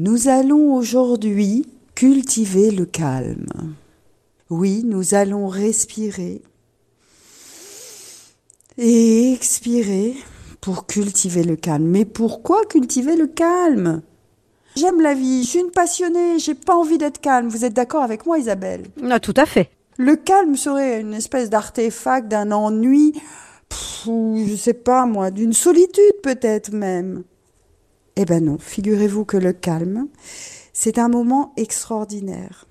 Nous allons aujourd'hui cultiver le calme. Oui, nous allons respirer et expirer pour cultiver le calme. Mais pourquoi cultiver le calme? J'aime la vie, je suis une passionnée, j'ai pas envie d'être calme. Vous êtes d'accord avec moi, Isabelle? Ah, tout à fait. Le calme serait une espèce d'artefact, d'un ennui, ou je sais pas moi, d'une solitude peut-être même. Eh ben non, figurez-vous que le calme, c'est un moment extraordinaire.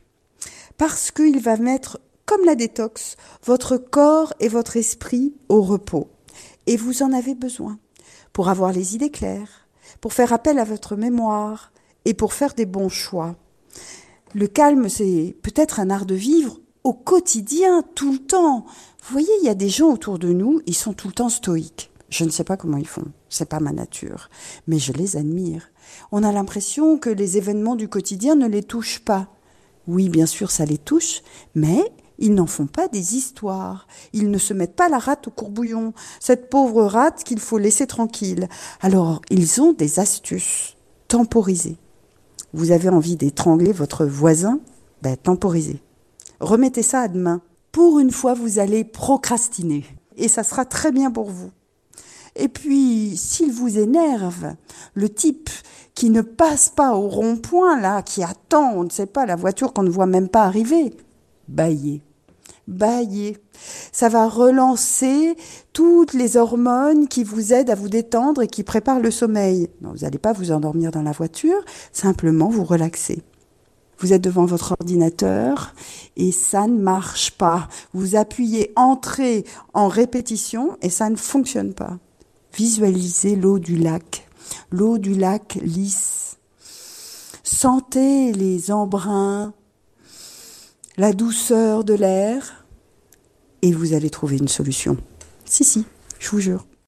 Parce qu'il va mettre, comme la détox, votre corps et votre esprit au repos. Et vous en avez besoin pour avoir les idées claires, pour faire appel à votre mémoire et pour faire des bons choix. Le calme, c'est peut-être un art de vivre au quotidien, tout le temps. Vous voyez, il y a des gens autour de nous, ils sont tout le temps stoïques. Je ne sais pas comment ils font, c'est pas ma nature, mais je les admire. On a l'impression que les événements du quotidien ne les touchent pas. Oui, bien sûr, ça les touche, mais ils n'en font pas des histoires. Ils ne se mettent pas la rate au courbouillon, cette pauvre rate qu'il faut laisser tranquille. Alors, ils ont des astuces. Temporiser. Vous avez envie d'étrangler votre voisin? Ben, temporisez. Remettez ça à demain. Pour une fois, vous allez procrastiner. Et ça sera très bien pour vous. Et puis, s'il vous énerve, le type qui ne passe pas au rond-point, là, qui attend, on ne sait pas, la voiture qu'on ne voit même pas arriver, baillez. Baillez. Ça va relancer toutes les hormones qui vous aident à vous détendre et qui préparent le sommeil. Non, vous n'allez pas vous endormir dans la voiture, simplement vous relaxer. Vous êtes devant votre ordinateur et ça ne marche pas. Vous appuyez entrée en répétition et ça ne fonctionne pas. Visualisez l'eau du lac, l'eau du lac lisse. Sentez les embruns, la douceur de l'air et vous allez trouver une solution. Si, si, je vous jure.